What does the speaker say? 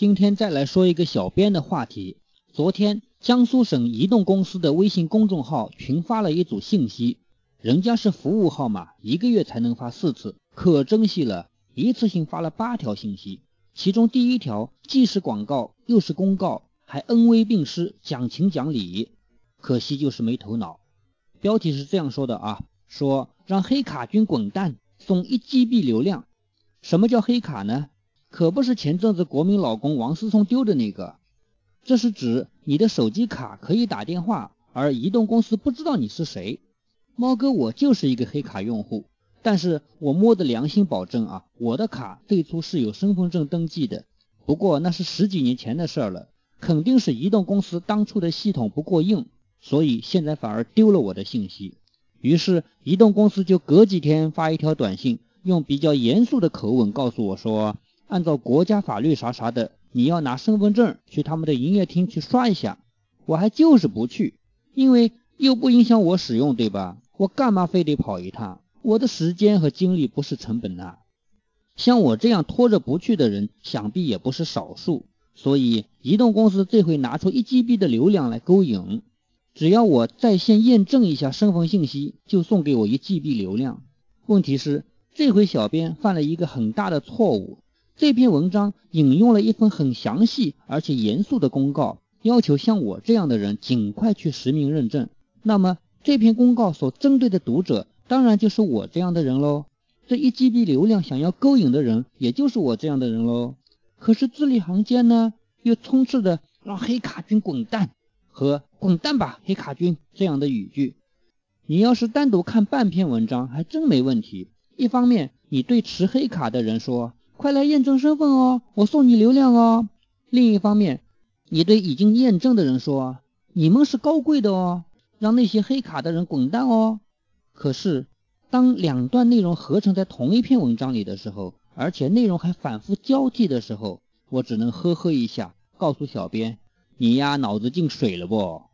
今天再来说一个小编的话题。昨天，江苏省移动公司的微信公众号群发了一组信息，人家是服务号码，一个月才能发四次，可珍惜了，一次性发了八条信息。其中第一条既是广告又是公告，还恩威并施，讲情讲理，可惜就是没头脑。标题是这样说的啊，说让黑卡君滚蛋，送一 GB 流量。什么叫黑卡呢？可不是前阵子国民老公王思聪丢的那个，这是指你的手机卡可以打电话，而移动公司不知道你是谁。猫哥，我就是一个黑卡用户，但是我摸着良心保证啊，我的卡最初是有身份证登记的，不过那是十几年前的事儿了，肯定是移动公司当初的系统不过硬，所以现在反而丢了我的信息。于是移动公司就隔几天发一条短信，用比较严肃的口吻告诉我说。按照国家法律啥啥的，你要拿身份证去他们的营业厅去刷一下。我还就是不去，因为又不影响我使用，对吧？我干嘛非得跑一趟？我的时间和精力不是成本呐。像我这样拖着不去的人，想必也不是少数。所以，移动公司这回拿出一 GB 的流量来勾引，只要我在线验证一下身份信息，就送给我一 GB 流量。问题是，这回小编犯了一个很大的错误。这篇文章引用了一份很详细而且严肃的公告，要求像我这样的人尽快去实名认证。那么这篇公告所针对的读者，当然就是我这样的人喽。这一 GB 流量想要勾引的人，也就是我这样的人喽。可是字里行间呢，又充斥着让黑卡君滚蛋和滚蛋吧黑卡君这样的语句。你要是单独看半篇文章，还真没问题。一方面，你对持黑卡的人说。快来验证身份哦，我送你流量哦。另一方面，你对已经验证的人说：“你们是高贵的哦，让那些黑卡的人滚蛋哦。”可是，当两段内容合成在同一篇文章里的时候，而且内容还反复交替的时候，我只能呵呵一下，告诉小编：“你呀，脑子进水了不？”